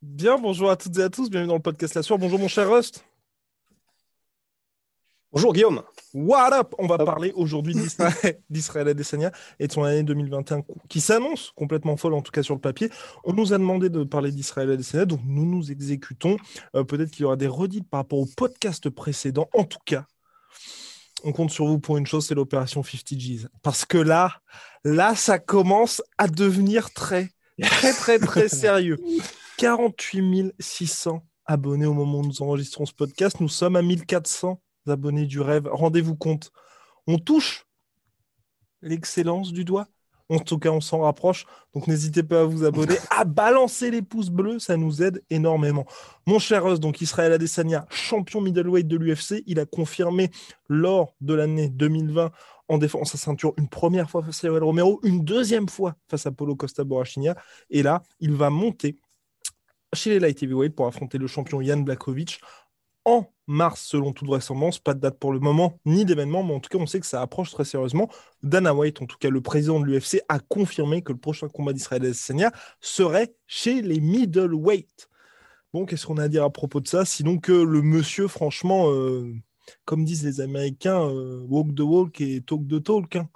Bien, bonjour à toutes et à tous, bienvenue dans le podcast La Soir. Bonjour mon cher Rust. Bonjour Guillaume. What up? On va parler aujourd'hui d'Israël d'Israël Adesanya et de son année 2021 qui s'annonce complètement folle, en tout cas sur le papier. On nous a demandé de parler d'Israël Adesanya, donc nous nous exécutons. Euh, Peut-être qu'il y aura des redites par rapport au podcast précédent. En tout cas, on compte sur vous pour une chose, c'est l'opération 50 G's. Parce que là, là, ça commence à devenir très, très, très, très sérieux. 48 600 abonnés au moment où nous enregistrons ce podcast. Nous sommes à 1400 abonnés du rêve. Rendez-vous compte, on touche l'excellence du doigt. En tout cas, on s'en rapproche. Donc, n'hésitez pas à vous abonner, à balancer les pouces bleus. Ça nous aide énormément. Mon cher Russ, donc Israël Adesanya, champion middleweight de l'UFC, il a confirmé lors de l'année 2020 en défendant sa ceinture une première fois face à Yoel Romero, une deuxième fois face à Paulo Costa Borrachigna. Et là, il va monter chez les light heavyweight pour affronter le champion Jan Blakovic en mars, selon toute vraisemblance. Pas de date pour le moment, ni d'événement, mais en tout cas, on sait que ça approche très sérieusement. Dana White, en tout cas le président de l'UFC, a confirmé que le prochain combat d'Israël Adesanya serait chez les middleweight. Bon, qu'est-ce qu'on a à dire à propos de ça? Sinon que le monsieur, franchement, euh, comme disent les Américains, euh, walk the walk et talk the talk. hein.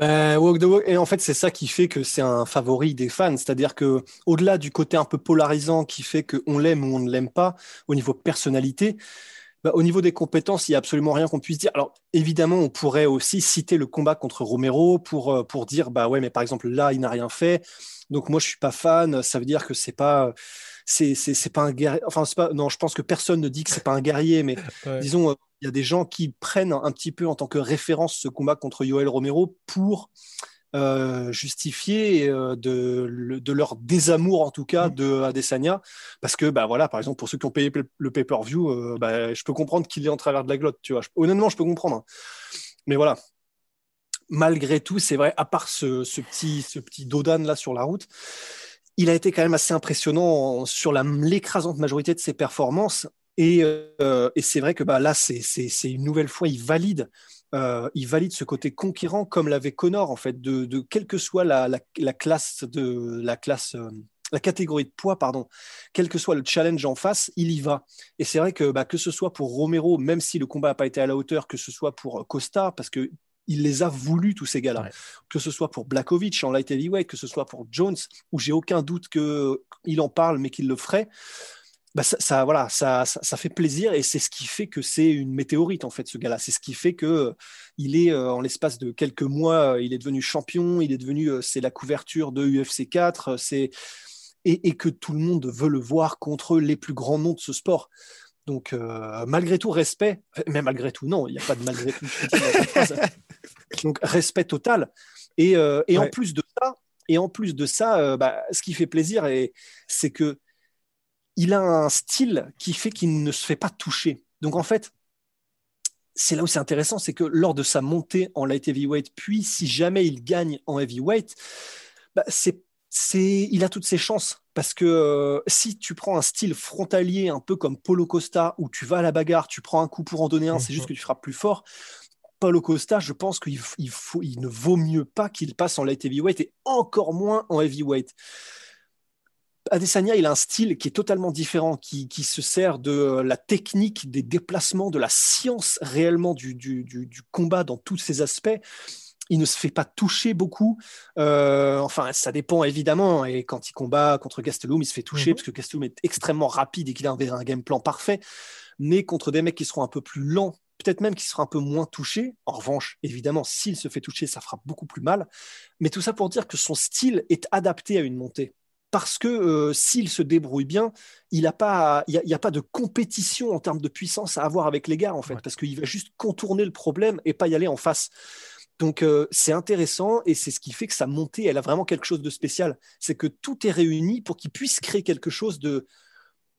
Ben. Et en fait, c'est ça qui fait que c'est un favori des fans. C'est-à-dire que, au-delà du côté un peu polarisant qui fait qu'on l'aime ou on ne l'aime pas, au niveau personnalité, ben, au niveau des compétences, il n'y a absolument rien qu'on puisse dire. Alors, évidemment, on pourrait aussi citer le combat contre Romero pour, euh, pour dire, bah ouais, mais par exemple, là, il n'a rien fait. Donc, moi, je suis pas fan. Ça veut dire que c'est pas. C'est, c'est, pas un guerrier. Enfin, c'est pas. Non, je pense que personne ne dit que c'est pas un guerrier, mais Ouais. disons, euh, il y a des gens qui prennent un petit peu en tant que référence ce combat contre Yoel Romero pour euh, justifier euh, de, de leur désamour, en tout cas, Mhm. de Adesanya. Parce que, bah, voilà, par exemple, pour ceux qui ont payé le- pay-per-view, euh, bah, je peux comprendre qu'il est en travers de la glotte, tu vois. Je- honnêtement, je peux comprendre. hein. Mais voilà. Malgré tout, c'est vrai, à part ce, ce petit, ce petit dodan là sur la route, il a été quand même assez impressionnant sur l'écrasante majorité de ses performances. Et, euh, c'est vrai que bah, là, c'est une nouvelle fois, il valide, euh, il valide ce côté conquérant comme l'avait Connor, en fait, de, quelle que soit la classe de la classe. euh, la catégorie de poids, pardon, quel que soit le challenge en face, il y va. Et c'est vrai que bah, que ce soit pour Romero, même si le combat n'a pas été à la hauteur, que ce soit pour Costa, parce que il les a voulu tous ces gars-là, Ouais. que ce soit pour Blakovic en light heavyweight, que ce soit pour Jones, où j'ai aucun doute que il en parle, mais qu'il le ferait. Bah ça, ça, voilà, ça, ça, ça fait plaisir et c'est ce qui fait que c'est une météorite en fait ce gars-là. C'est ce qui fait que euh, il est euh, en l'espace de quelques mois, euh, il est devenu champion, il est devenu, euh, c'est la couverture de UFC 4, euh, c'est et, et que tout le monde veut le voir contre les plus grands noms de ce sport. Donc malgré tout respect, mais malgré tout non, il n'y a pas de malgré tout. Donc respect total. Et, euh, et en plus de ça, et en plus de ça, euh, bah, ce qui fait plaisir, c'est que il a un style qui fait qu'il ne se fait pas toucher. Donc en fait, c'est là où c'est intéressant, c'est que lors de sa montée en light heavyweight, puis si jamais il gagne en heavyweight, bah, c'est, c'est, il a toutes ses chances. Parce que euh, si tu prends un style frontalier, un peu comme Polo Costa, où tu vas à la bagarre, tu prends un coup pour en donner un, c'est juste que tu frappes plus fort. Paulo Costa, je pense qu'il il faut, il ne vaut mieux pas qu'il passe en light heavyweight et encore moins en heavyweight. Adesanya, il a un style qui est totalement différent, qui, qui se sert de la technique des déplacements, de la science réellement du, du, du- du combat dans tous ses aspects. Il ne se fait pas toucher beaucoup. Euh, enfin, ça dépend évidemment. Et quand il combat contre Gastelum, il se fait toucher Mhm. parce que Gastelum est extrêmement rapide et qu'il a un, un game plan parfait. Mais contre des mecs qui seront un peu plus lents peut-être même qu'il sera un peu moins touché. En revanche, évidemment, s'il se fait toucher, ça fera beaucoup plus mal. Mais tout ça pour dire que son style est adapté à une montée. Parce que euh, s'il se débrouille bien, il n'y a, pas, a pas de compétition en termes de puissance à avoir avec les gars, en fait, parce qu'il va juste contourner le problème et pas y aller en face. Donc euh, c'est intéressant et c'est ce qui fait que sa montée, elle a vraiment quelque chose de spécial. C'est que tout est réuni pour qu'il puisse créer quelque chose de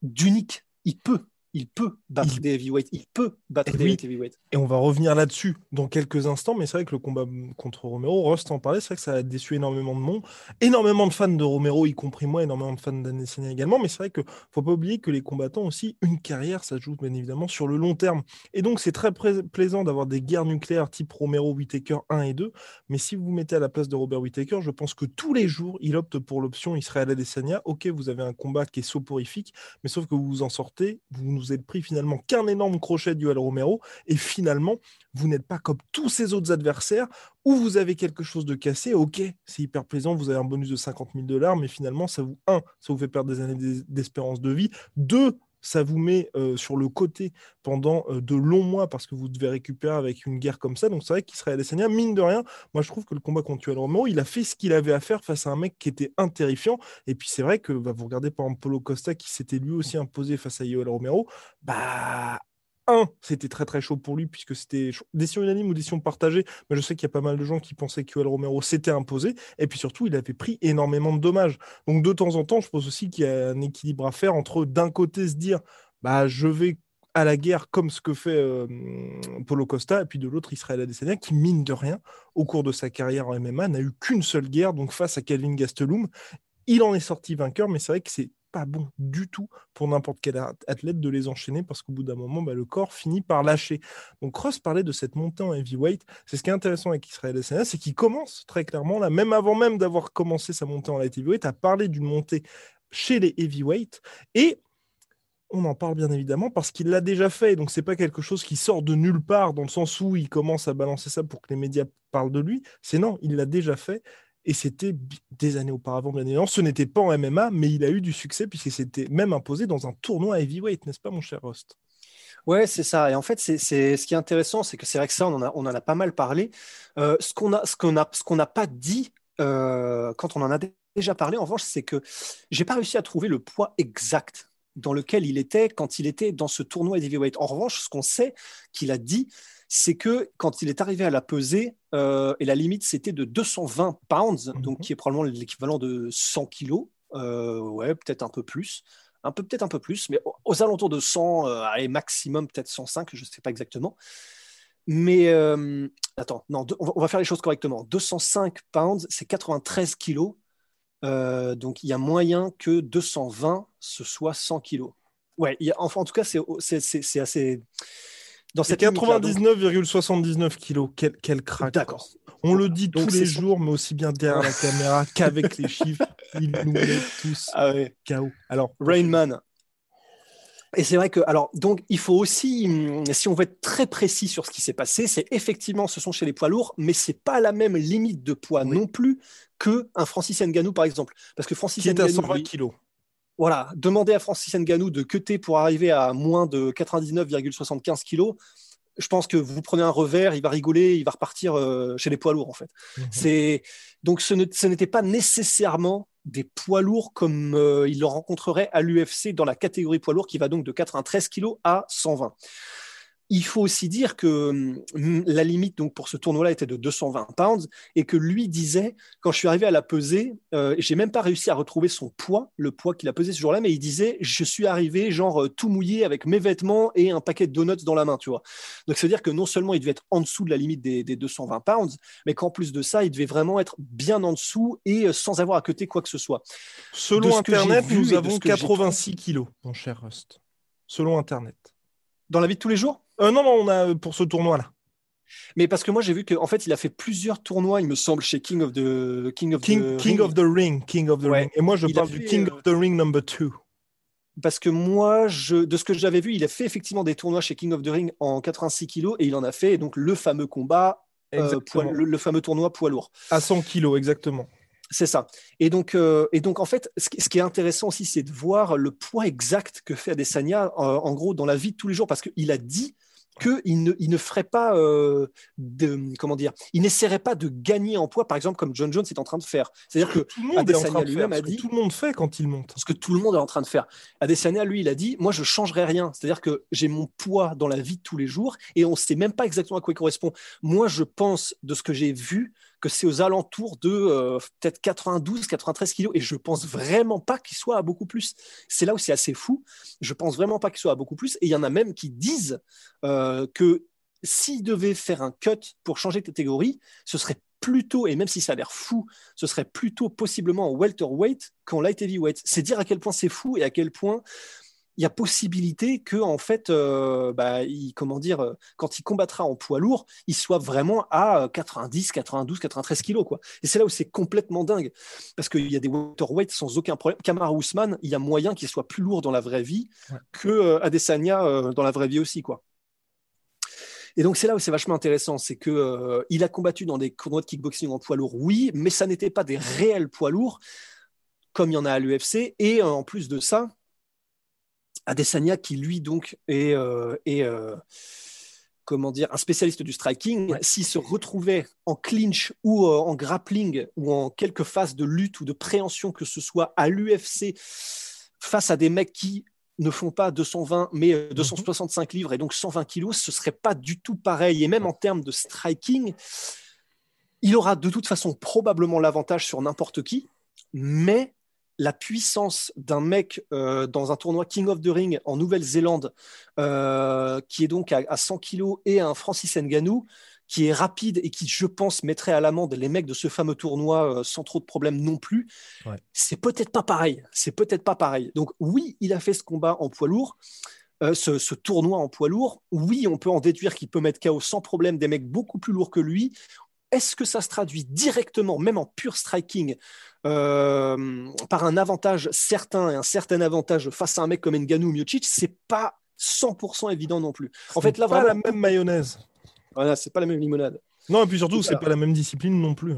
d'unique. Il peut il peut battre des heavyweights, il peut battre des heavyweights. Et on va revenir là-dessus dans quelques instants, mais c'est vrai que le combat contre Romero, Rust en parlait, c'est vrai que ça a déçu énormément de monde, énormément de fans de Romero, y compris moi, énormément de fans d'Adesanya également, mais c'est vrai que faut pas oublier que les combattants aussi, une carrière, ça joue bien évidemment sur le long terme. Et donc c'est très plaisant d'avoir des guerres nucléaires type Romero, Whitaker 1 et 2, mais si vous vous mettez à la place de Robert Whitaker, je pense que tous les jours, il opte pour l'option Israël Adesanya. Ok, vous avez un combat qui est soporifique, mais sauf que vous vous en sortez, vous nous êtes pris finalement qu'un énorme crochet du Al Romero, et finalement, vous n'êtes pas comme tous ces autres adversaires où vous avez quelque chose de cassé. Ok, c'est hyper plaisant, vous avez un bonus de 50 000 dollars, mais finalement, ça vous, un, ça vous fait perdre des années d'espérance de vie. Deux, ça vous met euh, sur le côté pendant euh, de longs mois parce que vous devez récupérer avec une guerre comme ça. Donc c'est vrai qu'Israël Adesanya, mine de rien, moi je trouve que le combat contre Yoel Romero, il a fait ce qu'il avait à faire face à un mec qui était terrifiant. Et puis c'est vrai que bah, vous regardez par exemple Polo Costa qui s'était lui aussi imposé face à Yoel Romero, bah c'était très très chaud pour lui puisque c'était décision unanime ou décision partagée, mais je sais qu'il y a pas mal de gens qui pensaient que Romero s'était imposé, et puis surtout il avait pris énormément de dommages. Donc de temps en temps, je pense aussi qu'il y a un équilibre à faire entre d'un côté se dire bah je vais à la guerre comme ce que fait euh, Polo Costa, et puis de l'autre Israël Adesanya qui mine de rien au cours de sa carrière en MMA n'a eu qu'une seule guerre, donc face à Calvin Gastelum. Il en est sorti vainqueur, mais c'est vrai que c'est pas bon du tout pour n'importe quel athlète de les enchaîner parce qu'au bout d'un moment, bah, le corps finit par lâcher. Donc Ross parlait de cette montée en heavyweight. C'est ce qui est intéressant avec Israël Adesanya, c'est qu'il commence très clairement, là, même avant même d'avoir commencé sa montée en light heavyweight, à parler d'une montée chez les heavyweights. Et on en parle bien évidemment parce qu'il l'a déjà fait. Donc c'est pas quelque chose qui sort de nulle part dans le sens où il commence à balancer ça pour que les médias parlent de lui. C'est non, il l'a déjà fait. Et c'était des années auparavant, bien évidemment. Ce n'était pas en MMA, mais il a eu du succès puisqu'il s'était même imposé dans un tournoi heavyweight, n'est-ce pas, mon cher Rost Ouais, c'est ça. Et en fait, c'est ce qui est intéressant, c'est que c'est vrai que ça, on en a, pas mal parlé. Euh, ce qu'on a, ce qu'on a, ce qu'on n'a pas dit euh, quand on en a déjà parlé, en revanche, c'est que j'ai pas réussi à trouver le poids exact dans lequel il était quand il était dans ce tournoi heavyweight. En revanche, ce qu'on sait qu'il a dit, c'est que quand il est arrivé à la pesée, euh, et la limite c'était de 220 pounds, donc mhm. qui est probablement l'équivalent de 100 kilos, euh, ouais, peut-être un peu plus, un peu peut-être un peu plus, mais aux, alentours de 100, euh, allez, maximum peut-être 105, je ne sais pas exactement. Mais attends, non, on va faire les choses correctement. 205 pounds, c'est 93 kilos. Donc il y a moyen que 220 ce soit 100 kilos. Ouais, enfin, en tout cas, c'est assez dans 99,79 kilos. Quel, quel crack. D'accord. On le dit tous les jours, mais aussi bien derrière la caméra qu'avec les chiffres. Il nous met tous ah KO. Alors, Rainman. Et c'est vrai que, alors, donc, il faut aussi, hum, si on veut être très précis sur ce qui s'est passé, c'est effectivement, ce sont chez les poids lourds, mais c'est pas la même limite de poids non plus que un Francis Ngannou, par exemple. Parce que Francis qui est à 120 kilos voilà, demander à Francis Ngannou de cutter pour arriver à moins de 99,75 kilos, je pense que vous prenez un revers, il va rigoler, il va repartir euh, chez les poids lourds en fait. Mhm. C'est donc ce n'était pas nécessairement des poids lourds comme euh, il le rencontrerait à l'UFC dans la catégorie poids lourd qui va donc de 93 kilos à 120. Il faut aussi dire que hum, la limite donc pour ce tournoi-là était de 220 pounds et que lui disait quand je suis arrivé à la peser, euh, j'ai même pas réussi à retrouver son poids, le poids qu'il a pesé ce jour-là, mais il disait je suis arrivé genre euh, tout mouillé avec mes vêtements et un paquet de donuts dans la main, tu vois. Donc ça veut dire que non seulement il devait être en dessous de la limite des, 220 pounds, mais qu'en plus de ça, il devait vraiment être bien en dessous et euh, sans avoir à côté quoi que ce soit. Selon Internet, nous avons 86 kilos, mon cher Rust. Selon Internet. Dans la vie de tous les jours? Euh, non, non, on a euh, pour ce tournoi-là. Mais parce que moi j'ai vu qu'en fait il a fait plusieurs tournois, il me semble, chez King of the King of King, King of the Ring, King of the Ring. Et moi je parle du King of the Ring number 2. Parce que moi, je, de ce que j'avais vu, il a fait effectivement des tournois chez King of the Ring en 86 kilos et il en a fait donc le fameux combat, euh, le, fameux tournoi poids lourd. À 100 kilos, exactement. C'est ça. Et donc, et donc, en fait, ce qui, est intéressant aussi, c'est de voir le poids exact que fait Adesanya, en gros, dans la vie de tous les jours, parce qu'il a dit qu'il ne, il ne ferait pas euh, de, comment dire, il n'essaierait pas de gagner en poids, par exemple, comme John Jones est en train de faire. C'est-à-dire que tout le monde de faire, a dit, tout le monde fait quand il monte. Ce que tout le monde est en train de faire. Adesanya, lui, il a dit, moi, je changerai rien. C'est-à-dire que j'ai mon poids dans la vie de tous les jours et on ne sait même pas exactement à quoi il correspond. Moi, je pense de ce que j'ai vu que c'est aux alentours de euh, peut-être 92, 93 kilos et je pense vraiment pas qu'il soit à beaucoup plus. C'est là où c'est assez fou. Je pense vraiment pas qu'il soit à beaucoup plus et il y en a même qui disent euh, que s'il devait faire un cut pour changer de catégorie, ce serait plutôt, et même si ça a l'air fou, ce serait plutôt possiblement en welterweight qu'en light heavyweight. C'est dire à quel point c'est fou et à quel point il y a possibilité que en fait, euh, bah, il, comment dire, euh, quand il combattra en poids lourd, il soit vraiment à 90, 92, 93 kilos, quoi. Et c'est là où c'est complètement dingue, parce qu'il y a des welterweight sans aucun problème. Kamara Ousmane, il y a moyen qu'il soit plus lourd dans la vraie vie que euh, Adesanya dans la vraie vie aussi, quoi. Et donc c'est là où c'est vachement intéressant, c'est que il a combattu dans des tournois de kickboxing en poids lourd, oui, mais ça n'était pas des réels poids lourds comme il y en a à l'UFC. Et en plus de ça, Adesanya qui lui donc est, euh, euh, comment dire un spécialiste du striking, s'il se retrouvait en clinch ou euh, en grappling ou en quelque phase de lutte ou de préhension que ce soit à l'UFC face à des mecs qui ne font pas 220 mais 265 mhm. livres et donc 120 kilos, ce serait pas du tout pareil. Et même en termes de striking, il aura de toute façon probablement l'avantage sur n'importe qui, mais la puissance d'un mec euh, dans un tournoi King of the Ring en Nouvelle-Zélande, euh, qui est donc à, 100 kilos, et un Francis Ngannou, qui est rapide et qui, je pense, mettrait à l'amende les mecs de ce fameux tournoi euh, sans trop de problèmes non plus. C'est peut-être pas pareil. C'est peut-être pas pareil. Donc oui, il a fait ce combat en poids lourd. ce, ce, tournoi en poids lourd, oui, on peut en déduire qu'il peut mettre KO sans problème des mecs beaucoup plus lourds que lui. Est-ce que ça se traduit directement, même en pur striking, euh, par un avantage certain et un certain avantage face à un mec comme Nganou ou C'est pas 100% évident non plus. En fait, là, pas la même mayonnaise. Voilà, c'est pas la même limonade. Non, et puis surtout, c'est pas la même discipline non plus.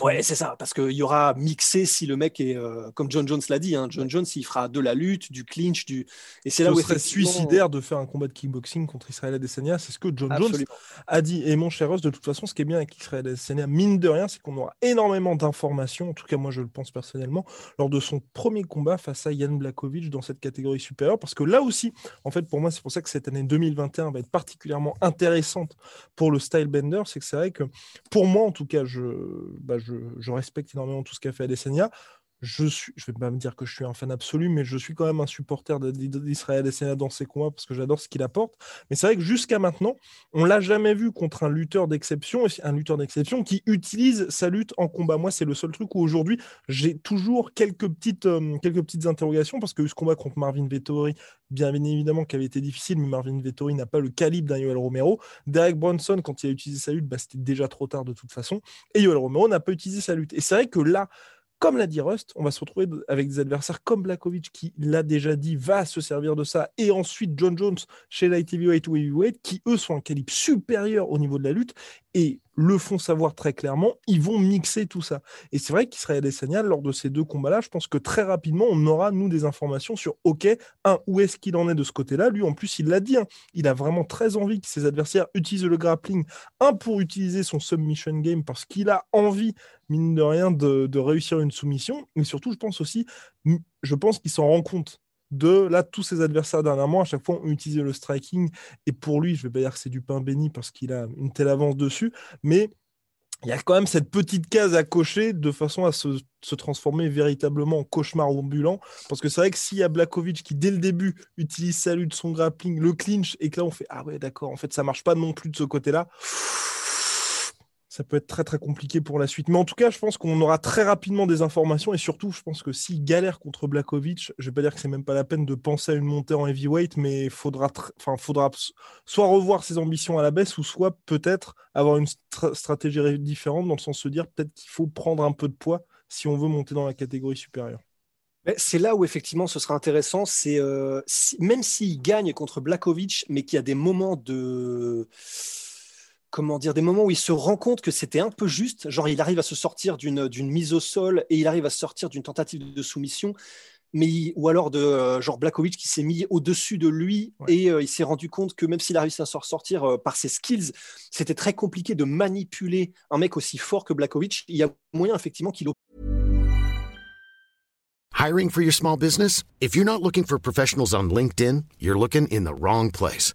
Ouais, c'est ça, parce qu'il y aura mixé si le mec est, euh, comme John Jones l'a dit, hein, John Jones, il fera de la lutte, du clinch, du. Et c'est là où. Ce serait suicidaire de faire un combat de kickboxing contre Israël Adesanya, c'est ce que John Jones a dit. Et mon cher Ross, de toute façon, ce qui est bien avec Israël Adesanya, mine de rien, c'est qu'on aura énormément d'informations, en tout cas, moi je le pense personnellement, lors de son premier combat face à Yann Blakovic dans cette catégorie supérieure, parce que là aussi, en fait, pour moi, c'est pour ça que cette année 2021 va être particulièrement intéressante pour le style bender, c'est que c'est vrai que pour moi, en tout cas, je, bah, je, respecte énormément tout ce qu'a fait Adesanya je suis, je vais pas me dire que je suis un fan absolu, mais je suis quand même un supporter d'Israël Adesanya dans ses combats parce que j'adore ce qu'il apporte. Mais c'est vrai que jusqu'à maintenant, on l'a jamais vu contre un lutteur d'exception, un lutteur d'exception qui utilise sa lutte en combat. Moi, c'est le seul truc où aujourd'hui j'ai toujours quelques petites, euh, quelques petites interrogations parce que ce combat contre Marvin Vettori, bien évidemment, qui avait été difficile, mais Marvin Vettori n'a pas le calibre d'un Yoel Romero. Derek Bronson, quand il a utilisé sa lutte, bah, c'était déjà trop tard de toute façon. Et Yoel Romero n'a pas utilisé sa lutte. Et c'est vrai que là, comme l'a dit Rust, on va se retrouver avec des adversaires comme Blakovic qui l'a déjà dit, va se servir de ça, et ensuite John Jones chez Light Heavyweight ou Heavyweight qui eux sont un calibre supérieur au niveau de la lutte. Et le font savoir très clairement, ils vont mixer tout ça. Et c'est vrai qu'Israël Adesanya, lors de ces deux combats-là, je pense que très rapidement, on aura, nous, des informations sur, OK, un, où est-ce qu'il en est de ce côté-là? Lui, en plus, il l'a dit, hein, il a vraiment très envie que ses adversaires utilisent le grappling, un, pour utiliser son submission game, parce qu'il a envie, mine de rien, de réussir une soumission, mais surtout, je pense aussi, je pense qu'il s'en rend compte de là, tous ses adversaires dernièrement, à chaque fois, ont utilisé le striking. Et pour lui, je vais pas dire que c'est du pain béni parce qu'il a une telle avance dessus, mais il y a quand même cette petite case à cocher de façon à se, transformer véritablement en cauchemar ambulant. Parce que c'est vrai que s'il y a Blakovic qui, dès le début, utilise sa lutte, son grappling, le clinch, et que là, on fait Ah ouais, d'accord, en fait, ça marche pas non plus de ce côté-là ça peut être très très compliqué pour la suite. Mais en tout cas, je pense qu'on aura très rapidement des informations et surtout, je pense que s'il galère contre Blakovic, je vais pas dire que c'est même pas la peine de penser à une montée en heavyweight, mais faudra, enfin, faudra soit revoir ses ambitions à la baisse ou soit peut-être avoir une stratégie différente dans le sens de se dire peut-être qu'il faut prendre un peu de poids si on veut monter dans la catégorie supérieure. C'est là où effectivement ce sera intéressant, c'est euh, même s'il gagne contre Blakovic, mais qu'il y a des moments de comment dire, des moments où il se rend compte que c'était un peu juste, genre il arrive à se sortir d'une mise au sol et il arrive à sortir d'une tentative de soumission, mais ou alors de euh, genre Blakovic qui s'est mis au-dessus de lui et euh, il s'est rendu compte que même s'il a réussi à s'en sortir euh, par ses skills, c'était très compliqué de manipuler un mec aussi fort que Blakovic. Il y a moyen effectivement qu'il. Hiring for your small business? If you're not looking for professionals on LinkedIn, you're looking in the wrong place.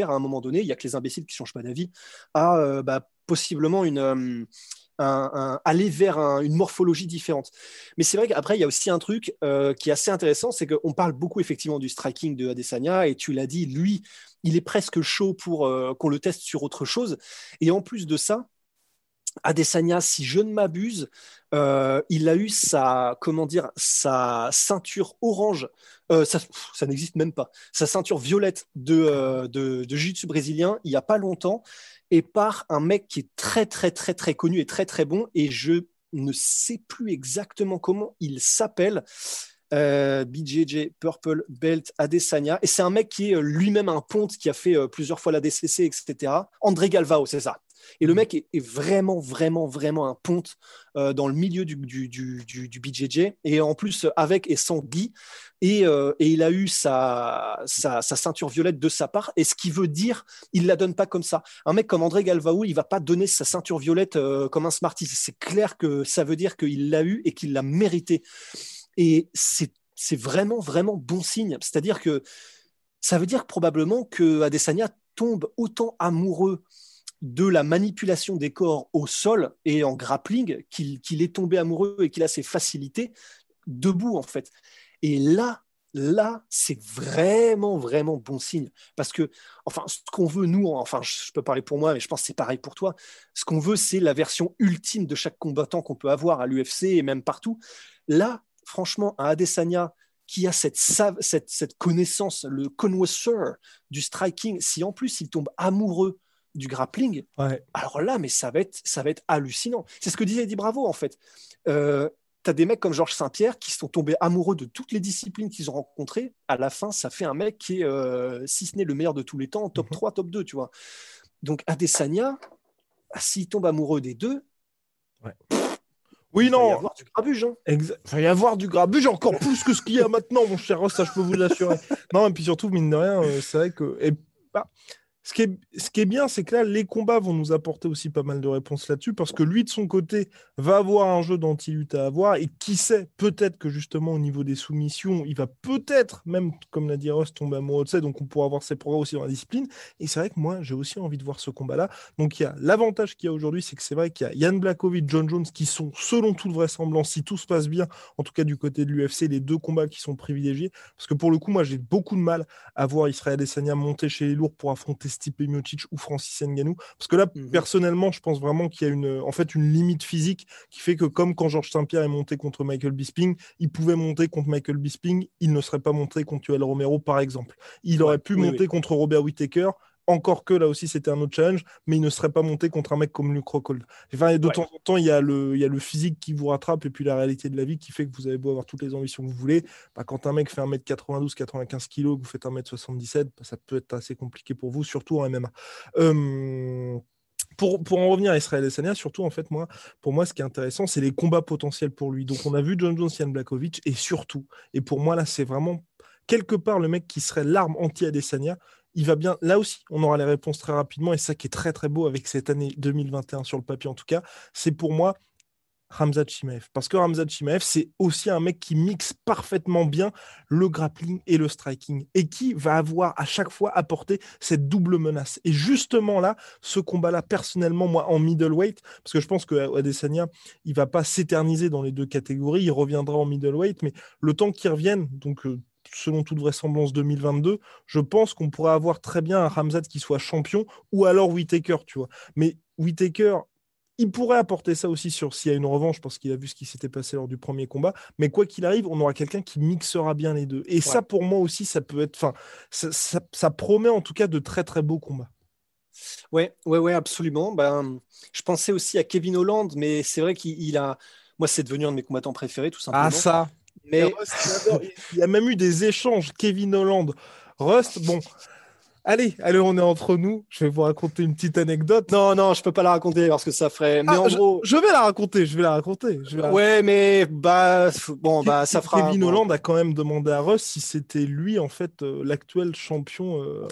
À un moment donné, il y a que les imbéciles qui changent pas d'avis, à euh, bah, possiblement une... Euh, aller vers une morphologie différente. Mais c'est vrai qu'après, il y a aussi un truc euh, qui est assez intéressant, c'est qu'on parle beaucoup effectivement du striking de Adesanya, et tu l'as dit, lui, il est presque chaud pour euh, qu'on le teste sur autre chose. Et en plus de ça, Adesanya, si je ne m'abuse, euh, il a eu sa, comment dire, sa ceinture orange, ça, ça n'existe même pas, sa ceinture violette de, de, de brésilien il n'y a pas longtemps et par un mec qui est très, très, très, très connu et très, très bon. Et je ne sais plus exactement comment il s'appelle. Euh, BJJ Purple Belt Adesanya. Et c'est un mec qui est euh, lui-même un ponte qui a fait euh, plusieurs fois la DCC, etc. André Galvao, c'est ça. Et le mm. mec est, vraiment, vraiment, vraiment un ponte euh, dans le milieu du, du, du, BJJ. Et en plus, avec et sans Guy. Et, euh, et il a eu sa, sa, ceinture violette de sa part. Et ce qui veut dire, il la donne pas comme ça. Un mec comme André Galvaou, il va pas donner sa ceinture violette euh, comme un Smarty. C'est clair que ça veut dire qu'il l'a eu et qu'il l'a mérité. Et c'est vraiment, vraiment bon signe. C'est-à-dire que ça veut dire probablement que Adesanya tombe autant amoureux de la manipulation des corps au sol et en grappling qu'il est tombé amoureux et qu'il a ses facilités debout en fait. Et là, là, c'est vraiment, vraiment bon signe. Parce que, enfin, ce qu'on veut, nous, enfin, je peux parler pour moi, mais je pense que c'est pareil pour toi. Ce qu'on veut, c'est la version ultime de chaque combattant qu'on peut avoir à l'UFC et même partout. Là, franchement, un Adesanya qui a cette, cette, cette connaissance, le connoisseur du striking, si en plus il tombe amoureux du grappling, alors là, mais ça va être, ça va être hallucinant. C'est ce que disait Eddie Bravo, en fait. Euh, tu as des mecs comme Georges Saint-Pierre qui sont tombés amoureux de toutes les disciplines qu'ils ont rencontrées. À la fin, ça fait un mec qui est, euh, si ce n'est le meilleur de tous les temps, top 3, mhm. top 2, tu vois. Donc, Adesanya, ah, s'il tombe amoureux des deux, oui, non. Il va y avoir du grabuge. Hein. Il va y avoir du grabuge encore plus que ce qu'il y a maintenant, mon cher Ross, ça je peux vous l'assurer. non, et puis surtout, mine de rien, euh, c'est vrai que. Et, bah, ce qui, est, bien, c'est que là, les combats vont nous apporter aussi pas mal de réponses là-dessus, parce que lui, de son côté, va avoir un jeu d'anti-lutte à avoir, et qui sait, peut-être que justement, au niveau des soumissions, il va peut-être, même comme l'a dit Ross, tomber amoureux de ça, donc on pourra avoir ses progrès aussi dans la discipline. Et c'est vrai que moi, j'ai aussi envie de voir ce combat-là. Donc il y a l'avantage qu'il y a aujourd'hui, c'est que c'est vrai qu'il y a Yann Blakovic, John Jones, qui sont, selon toute vraisemblance, si tout se passe bien, en tout cas du côté de l'UFC, les deux combats qui sont privilégiés. Parce que pour le coup, moi, j'ai beaucoup de mal à voir Israël Adesanya monter chez les lourds pour affronter Stipe Miocic ou Francis Ngannou Parce que là, mhm. personnellement, je pense vraiment qu'il y a une, en fait, une limite physique qui fait que comme quand Georges Saint-Pierre est monté contre Michael Bisping, il pouvait monter contre Michael Bisping, il ne serait pas monté contre Yoel Romero, par exemple. Il aurait pu monter contre Robert Whittaker, encore que là aussi, c'était un autre challenge, mais il ne serait pas monté contre un mec comme Luke Rockhold. Enfin, de temps en temps, il y, a le, il y a le physique qui vous rattrape et puis la réalité de la vie qui fait que vous avez beau avoir toutes les ambitions que vous voulez. Bah, quand un mec fait 1m92, 95 kg, que vous faites 1m77, bah, ça peut être assez compliqué pour vous, surtout en MMA. pour, pour, en revenir à Israël Adesanya, surtout en fait moi, pour moi, ce qui est intéressant, c'est les combats potentiels pour lui. Donc on a vu John Jones, Yann Blakovic, et surtout, et pour moi là, c'est vraiment quelque part le mec qui serait l'arme anti-Adesanya, il va bien. Là aussi, on aura les réponses très rapidement. Et ça qui est très très beau avec cette année 2021 sur le papier en tout cas, c'est pour moi Ramzat Chimaev. Parce que Ramzat Chimaev, c'est aussi un mec qui mixe parfaitement bien le grappling et le striking et qui va avoir à chaque fois apporté cette double menace. Et justement là, ce combat-là, personnellement, moi, en middleweight, parce que je pense que Adesanya, il va pas s'éterniser dans les deux catégories, il reviendra en middleweight, mais le temps qu'il revienne, donc euh, selon toute vraisemblance 2022, je pense qu'on pourrait avoir très bien un Ramzat qui soit champion ou alors Whitaker, tu vois. Mais Whitaker, il pourrait apporter ça aussi sur s'il y a une revanche, parce qu'il a vu ce qui s'était passé lors du premier combat. Mais quoi qu'il arrive, on aura quelqu'un qui mixera bien les deux. Et ça, pour moi aussi, ça peut être. Enfin, ça, promet en tout cas de très très beaux combats. Ouais, ouais, ouais, absolument. Ben, je pensais aussi à Kevin Holland, mais c'est vrai qu'il a. Moi, c'est devenu un de mes combattants préférés, tout simplement. Ah, ça Mais il y a même eu des échanges. Kevin Holland, Rust, bon, Allez, allez, on est entre nous. Je vais vous raconter une petite anecdote. Non, non, je peux pas la raconter parce que ça ferait. Mais ah, en je, gros, je vais la raconter. Je vais la raconter. Ouais, mais bah bon, bah ça fera. Kevin Holland a quand même demandé à Russ si c'était lui en fait euh, l'actuel champion. Euh...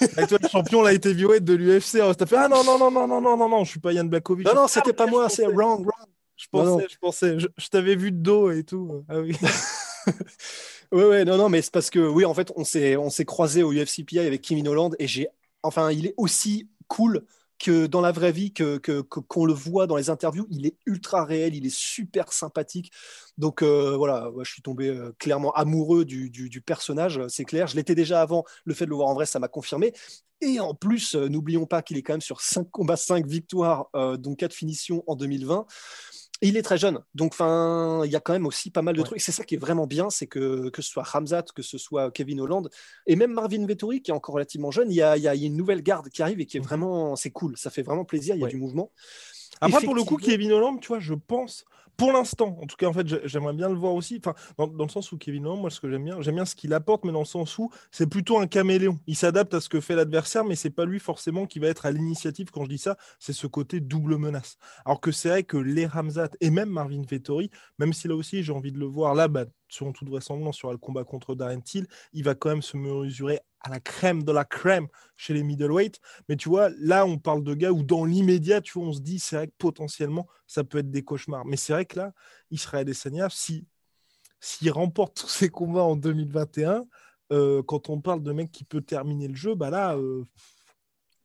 l'actuel champion été violé de l'UFC. Russ a fait ah non non non non non non non non, je suis pas Yann Blakovic. Non non, c'était pas moi, c'est wrong wrong. Je pensais, je pensais, je t'avais vu de dos et tout. Ah oui. Oui, ouais, non, non, mais c'est parce que, oui, en fait, on s'est, on s'est croisé au UFCPI avec Kevin Holland et j'ai, enfin, il est aussi cool que dans la vraie vie, que, qu'on le voit dans les interviews, il est ultra réel, il est super sympathique. Donc euh, voilà, je suis tombé euh, clairement amoureux du, du, personnage, c'est clair. Je l'étais déjà avant, le fait de le voir en vrai, ça m'a confirmé. Et en plus, euh, n'oublions pas qu'il est quand même sur 5 combats, 5 victoires, donc 4 finitions en 2020 il est très jeune, donc enfin, il y a quand même aussi pas mal de trucs. C'est ça qui est vraiment bien, c'est que que ce soit Hamzat, que ce soit Kevin Holland, et même Marvin Vettori qui est encore relativement jeune, il y a, il y a une nouvelle garde qui arrive et qui est vraiment, c'est cool, ça fait vraiment plaisir, il y a du mouvement. Après, pour le coup, Kevin Holland, tu vois, je pense, pour l'instant, en tout cas, en fait, j'aimerais bien le voir aussi. Enfin, dans, le sens où Kevin moi, ce que j'aime bien, j'aime bien ce qu'il apporte, mais dans le sens où c'est plutôt un caméléon. Il s'adapte à ce que fait l'adversaire, mais c'est pas lui forcément qui va être à l'initiative. Quand je dis ça, c'est ce côté double menace. Alors que c'est vrai que les Ramzat et même Marvin Vettori, même si là aussi j'ai envie de le voir là, bas selon toute vraisemblance, sur le combat contre Darren Till, il va quand même se mesurer à la crème de la crème chez les middleweight. Mais tu vois, là, on parle de gars où dans l'immédiat, tu vois, on se dit, c'est vrai que potentiellement, ça peut être des cauchemars. Mais c'est vrai que là, Israël Adesanya, si s'il remporte tous ses combats en 2021, euh, quand on parle de mec qui peut terminer le jeu, bah là. Euh,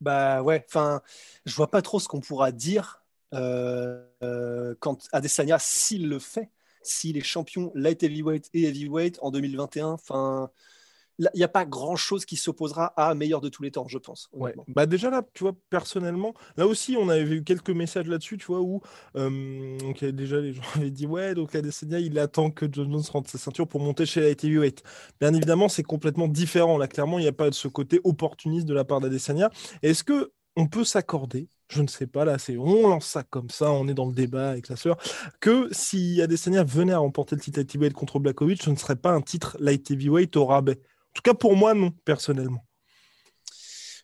bah ouais, enfin, je vois pas trop ce qu'on pourra dire euh, quand Adesanya, s'il le fait, s'il est champion light heavyweight et heavyweight en 2021, enfin il n'y a pas grand chose qui s'opposera à meilleur de tous les temps, je pense. Ouais. Bah déjà là, tu vois, personnellement, là aussi, on avait eu quelques messages là-dessus, tu vois, où euh, donc, déjà les gens avaient dit ouais, donc la Adesanya, il attend que John Jones rentre sa ceinture pour monter chez la heavyweight. Bien évidemment, c'est complètement différent. Là, clairement, il n'y a pas de ce côté opportuniste de la part d'Adesanya. Est-ce que on peut s'accorder je ne sais pas, là, c'est on lance ça comme ça, on est dans le débat avec la sœur, que si Adesanya venait à remporter le titre heavyweight contre Blakovic, ce ne serait pas un titre light heavyweight au rabais. En tout cas, pour moi, non, personnellement.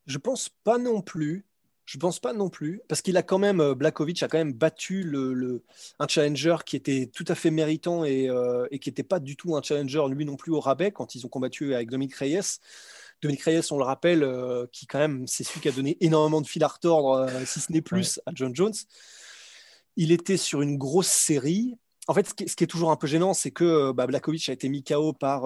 Je pense pas non plus. Je pense pas non plus, parce qu'il a quand même, euh, Blakovic a quand même battu le, un challenger qui était tout à fait méritant et, euh, et qui n'était pas du tout un challenger lui non plus au rabais quand ils ont combattu avec Dominique Reyes. Dominique Reyes, on le rappelle, euh, qui quand même, c'est celui qui a donné énormément de fil à retordre, si ce n'est plus, à John Jones. Il était sur une grosse série. En fait, ce qui, est, toujours un peu gênant, c'est que bah, Blakovic a été mis KO par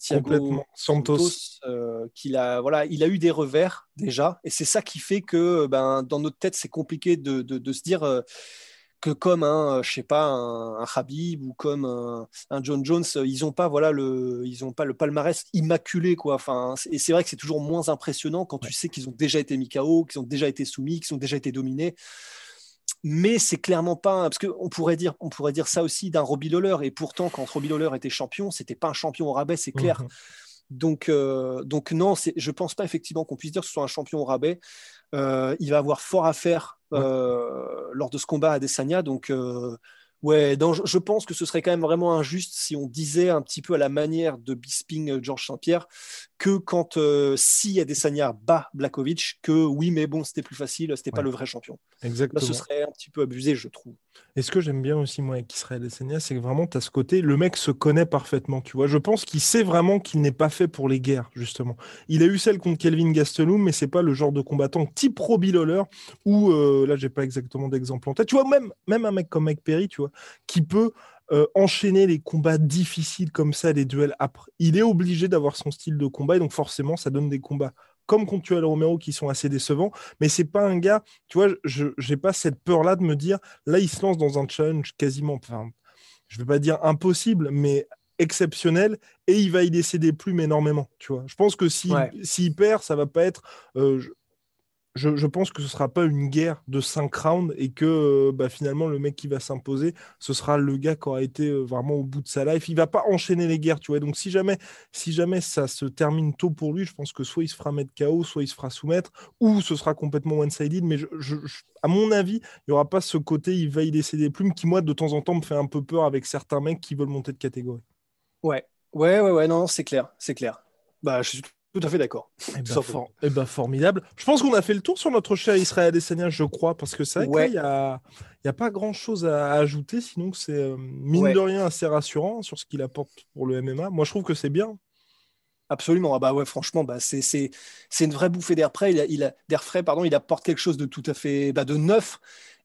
Thiago Santos, euh, qu'il a, voilà, il a eu des revers déjà, et c'est ça qui fait que ben, dans notre tête, c'est compliqué de, de, se dire euh, que comme un, je sais pas, un, Habib ou comme un, John Jones, ils n'ont pas, voilà, le, ils ont pas le palmarès immaculé, quoi. Enfin, et c'est vrai que c'est toujours moins impressionnant quand tu sais qu'ils ont déjà été mis KO, qu'ils ont déjà été soumis, qu'ils ont déjà été dominés. Mais c'est clairement pas parce qu'on pourrait dire on pourrait dire ça aussi d'un Robbie Lawler. Et pourtant quand Robbie Lawler était champion c'était pas un champion au rabais c'est clair. Mhm. donc euh, donc non je pense pas effectivement qu'on puisse dire que ce soit un champion au rabais. Euh, il va avoir fort à faire euh, lors de ce combat à Desania donc Ouais, je pense que ce serait quand même vraiment injuste si on disait un petit peu à la manière de Bisping euh, Georges Saint-Pierre que quand euh, si Adesanya bat Blakovic, que oui, mais bon, c'était plus facile, c'était pas le vrai champion. Exactement. ce serait un petit peu abusé, je trouve. Et ce que j'aime bien aussi, moi, avec Israël Adesanya, c'est que vraiment, tu as ce côté, le mec se connaît parfaitement, tu vois. Je pense qu'il sait vraiment qu'il n'est pas fait pour les guerres, justement. Il a eu celle contre Kelvin Gastelum, mais c'est pas le genre de combattant type Robbie Lawler, où, euh, là, j'ai pas exactement d'exemple en tête. Tu vois, même, même un mec comme Mike Perry, tu vois, qui peut euh, enchaîner les combats difficiles comme ça, les duels après. Il est obligé d'avoir son style de combat et donc forcément, ça donne des combats comme contre Romero qui sont assez décevants. Mais c'est pas un gars, tu vois, je n'ai pas cette peur-là de me dire, là, il se lance dans un challenge quasiment, enfin, je vais pas dire impossible, mais exceptionnel et il va y laisser des plumes énormément, tu vois. Je pense que s'il si, perd, ça va pas être. Euh, je, pense que ce sera pas une guerre de 5 rounds et que euh, bah, finalement le mec qui va s'imposer, ce sera le gars qui aura été euh, vraiment au bout de sa life. Il va pas enchaîner les guerres, tu vois. Donc si jamais, si jamais ça se termine tôt pour lui, je pense que soit il se fera mettre KO, soit il se fera soumettre, ou ce sera complètement one-sided. Mais à mon avis, il n'y aura pas ce côté il va y laisser des plumes qui, moi, de temps en temps, me fait un peu peur avec certains mecs qui veulent monter de catégorie. Ouais, ouais, ouais, ouais, non, c'est clair, c'est clair. Bah, je suis tout à fait d'accord. Eh ben, eh ben, formidable. Je pense qu'on a fait le tour sur notre cher Israël Adesanya, je crois, parce que c'est vrai qu'il n'y a, y a pas grand-chose à, ajouter, sinon c'est euh, mine de rien assez rassurant sur ce qu'il apporte pour le MMA. Moi, je trouve que c'est bien. Absolument. Ah bah ouais, franchement, bah c'est, c'est, une vraie bouffée d'air frais. Il, il a, d'air frais, pardon. Il apporte quelque chose de tout à fait bah, de neuf.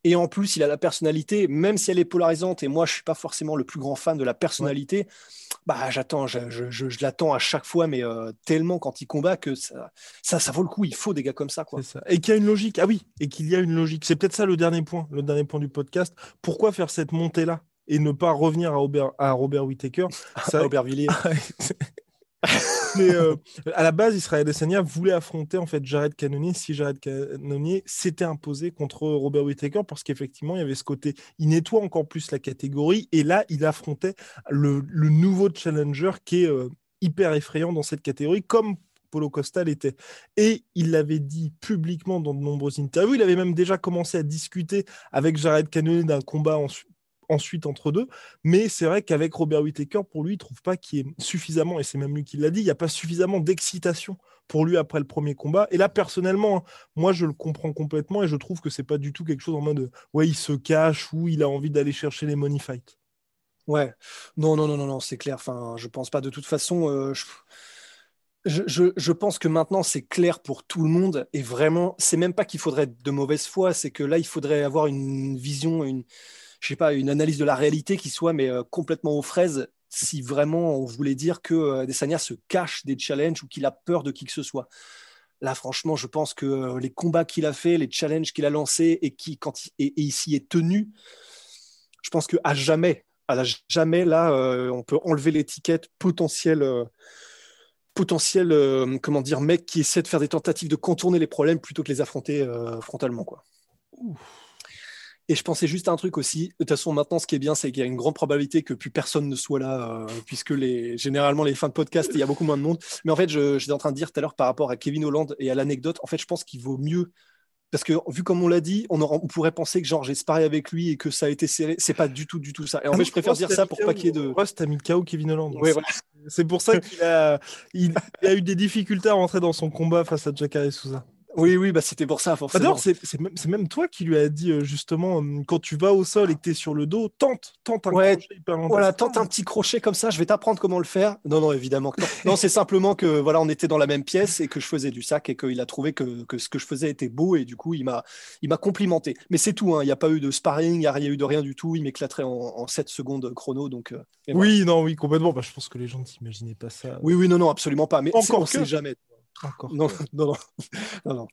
Et en plus, il a la personnalité, même si elle est polarisante. Et moi, je suis pas forcément le plus grand fan de la personnalité bah, j'attends, je, je, je, l'attends à chaque fois, mais euh, tellement quand il combat que ça, ça, ça, vaut le coup. Il faut des gars comme ça, quoi. Ça. Et qu'il y a une logique. Ah oui, et qu'il y a une logique. C'est peut-être ça le dernier point, le dernier point du podcast. Pourquoi faire cette montée-là et ne pas revenir à Robert, à Robert Whittaker? À Robert Villiers. Mais euh, à la base, Israël Adesanya voulait affronter en fait Jared Cannonier si Jared Cannonier s'était imposé contre Robert Whittaker parce qu'effectivement, il y avait ce côté, il nettoie encore plus la catégorie et là, il affrontait le, nouveau challenger qui est euh, hyper effrayant dans cette catégorie, comme Polo Costa l'était. Et il l'avait dit publiquement dans de nombreuses interviews. Il avait même déjà commencé à discuter avec Jared Cannonier d'un combat en, ensuite entre deux. Mais c'est vrai qu'avec Robert Whittaker, pour lui, il trouve pas qu'il y ait suffisamment, et c'est même lui qui l'a dit, il n'y a pas suffisamment d'excitation pour lui après le premier combat. Et là, personnellement, hein, moi, je le comprends complètement et je trouve que c'est pas du tout quelque chose en mode ouais, il se cache ou il a envie d'aller chercher les money fights. Ouais, non, non, non, non, non c'est clair. Enfin, je pense pas. De toute façon, euh, je... Je, je, pense que maintenant c'est clair pour tout le monde et vraiment, c'est même pas qu'il faudrait de mauvaise foi, c'est que là il faudrait avoir une vision, une, je sais pas, une analyse de la réalité qui soit mais euh, complètement aux fraises si vraiment on voulait dire que euh, Desania se cache des challenges ou qu'il a peur de qui que ce soit. Là, franchement, je pense que euh, les combats qu'il a fait, les challenges qu'il a lancés et qui, quand il, et, ici est tenu, je pense qu'à jamais, à jamais, là, on peut enlever l'étiquette potentiel, potentiel comment dire, mec qui essaie de faire des tentatives de contourner les problèmes plutôt que les affronter frontalement, quoi. Et je pensais juste à un truc aussi. De toute façon, maintenant, ce qui est bien, c'est qu'il y a une grande probabilité que plus personne ne soit là, euh, puisque les, généralement, les fins de podcast, il y a beaucoup moins de monde. Mais en fait, j'étais en train de dire tout à l'heure par rapport à Kevin Holland et à l'anecdote, en fait, je pense qu'il vaut mieux. Parce que, vu comme on l'a dit, on, on, pourrait penser que genre j'ai sparé avec lui et que ça a été serré. C'est pas du tout, du tout ça. Et en ah fait, je préfère dire ça pour pas qu'il y ait de. Rust a mis KO Kevin Holland. C'est pour ça qu'il a, il, a eu des difficultés à rentrer dans son combat face à Jacare Souza. Oui, oui, bah c'était pour ça, bah, forcément. c'est même, même, toi qui lui as dit, euh, justement, hum, quand tu vas au sol et que tu es sur le dos, tente, tente un crochet hyper Voilà, tente un petit crochet comme ça, je vais t'apprendre comment le faire. Non, non, évidemment non. non c'est simplement que voilà, on était dans la même pièce et que je faisais du sac et qu'il a trouvé que, que, ce que je faisais était beau et du coup, il m'a complimenté. Mais c'est tout, hein, il n'y a pas eu de sparring, il n'y a, eu de rien du tout. Il m'éclaterait en, en 7 secondes chrono. Donc, euh, oui, non, oui, complètement. Bah, je pense que les gens n'imaginaient pas ça. Oui, oui, non, non, absolument pas. Mais Encore on sait jamais. Encore. Non, non, non,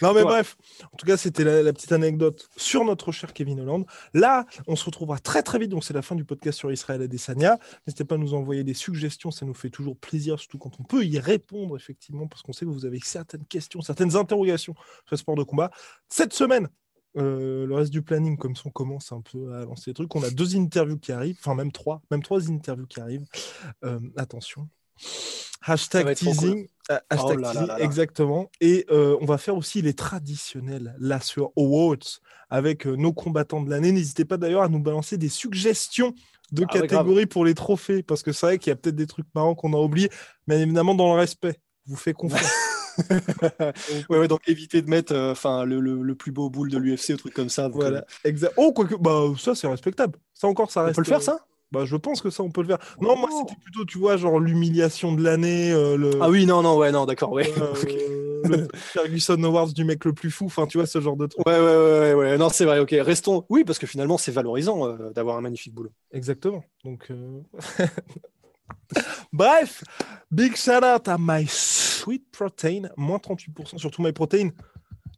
non, mais bref, en tout cas, c'était la, petite anecdote sur notre cher Kevin Holland. Là, on se retrouvera très très vite, donc c'est la fin du podcast sur Israël Adesanya. N'hésitez pas à nous envoyer des suggestions, ça nous fait toujours plaisir, surtout quand on peut y répondre, effectivement, parce qu'on sait que vous avez certaines questions, certaines interrogations sur le sport de combat. Cette semaine, euh, le reste du planning, comme ça on commence un peu à lancer des trucs, on a deux interviews qui arrivent, enfin même trois, même trois interviews qui arrivent. Euh, attention. Hashtag teasing. Euh, hashtag oh exactement. Et euh, on va faire aussi les traditionnels là sur Awards avec euh, nos combattants de l'année. N'hésitez pas d'ailleurs à nous balancer des suggestions de ah catégories pour les trophées parce que c'est vrai qu'il y a peut-être des trucs marrants qu'on a oubliés, mais évidemment dans le respect. Vous faites confiance. ouais, ouais, donc éviter de mettre enfin le, le, plus beau boule de l'UFC ou truc comme ça. voilà, exact. Oh, quoique, bah, ça c'est respectable. Ça encore, ça reste. On peut le faire ça? Bah, je pense que ça, on peut le faire. Non, moi, oh. c'était plutôt, tu vois, genre l'humiliation de l'année. Euh, le... Ah oui, non, non, ouais, non, d'accord, ouais. Euh, le Ferguson Awards du mec le plus fou, enfin, tu vois, ce genre de truc. Ouais, ouais, ouais, ouais, non, c'est vrai, ok. Restons. Oui, parce que finalement, c'est valorisant euh, d'avoir un magnifique boulot. Exactement. Donc. Bref, big shout out à My Sweet Protein, moins 38%, surtout My Protein,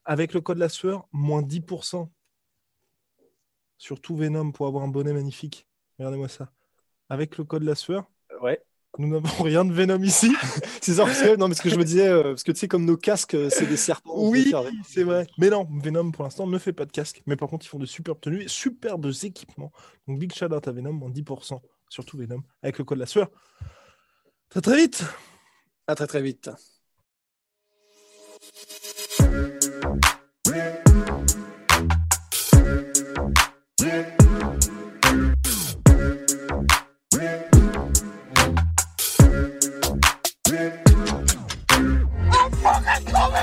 avec le code la sueur, moins 10%. Surtout Venom pour avoir un bonnet magnifique. Regardez-moi ça. Avec le code la sueur. Ouais. Nous n'avons rien de Venom ici. c'est ça, que, non, mais ce que je me disais, euh, parce que tu sais, comme nos casques, euh, c'est des serpents. Oui, c'est vrai. Mais non, Venom pour l'instant ne fait pas de casque. Mais par contre, ils font de superbes tenues et superbes équipements. Donc, big shout out à Venom en 10%. Surtout Venom, avec le code la sueur. Très très vite. À très très vite.